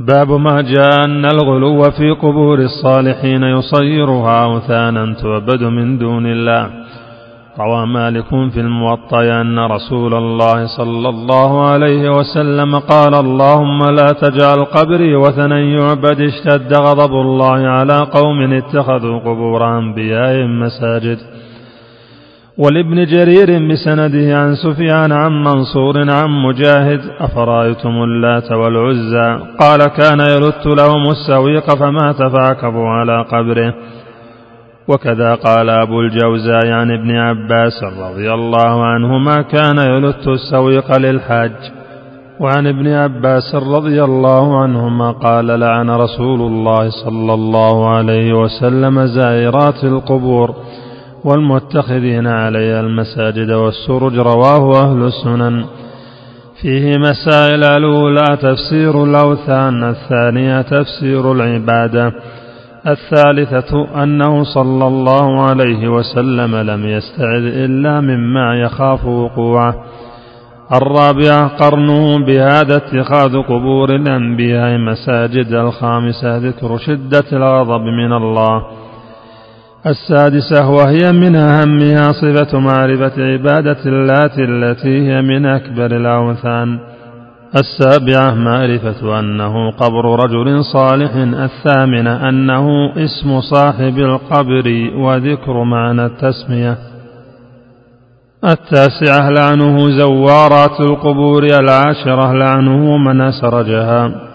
باب ما جاء أن الغلو في قبور الصالحين يصيرها أوثانا تعبد من دون الله. روى مالك في الموطأ أن رسول الله صلى الله عليه وسلم قال اللهم لا تجعل قبري وثنا يعبد اشتد غضب الله على قوم اتخذوا قبور أنبيائهم مساجد. ولابن جرير بسنده عن سفيان عن منصور عن مجاهد أفرأيتم اللات والعزى؟ قال كان يلت لهم السويق فمات فعكفوا على قبره. وكذا قال أبو الجوزاء عن ابن عباس رضي الله عنهما كان يلت السويق للحاج. وعن ابن عباس رضي الله عنهما قال لعن رسول الله صلى الله عليه وسلم زائرات القبور. والمتخذين عليها المساجد والسرج رواه أهل السنن. فيه مسائل الأولى تفسير الأوثان الثانية تفسير العبادة. الثالثة أنه صلى الله عليه وسلم لم يستعذ إلا مما يخاف وقوعه. الرابعة قرنه بهذا اتخاذ قبور الأنبياء مساجد الخامسة ذكر شدة الغضب من الله. السادسة وهي من أهمها صفة معرفة عبادة اللات التي هي من أكبر الأوثان. السابعة معرفة أنه قبر رجل صالح الثامنة أنه اسم صاحب القبر وذكر معنى التسمية. التاسعة لعنه زوارات القبور العاشرة لعنه من أسرجها.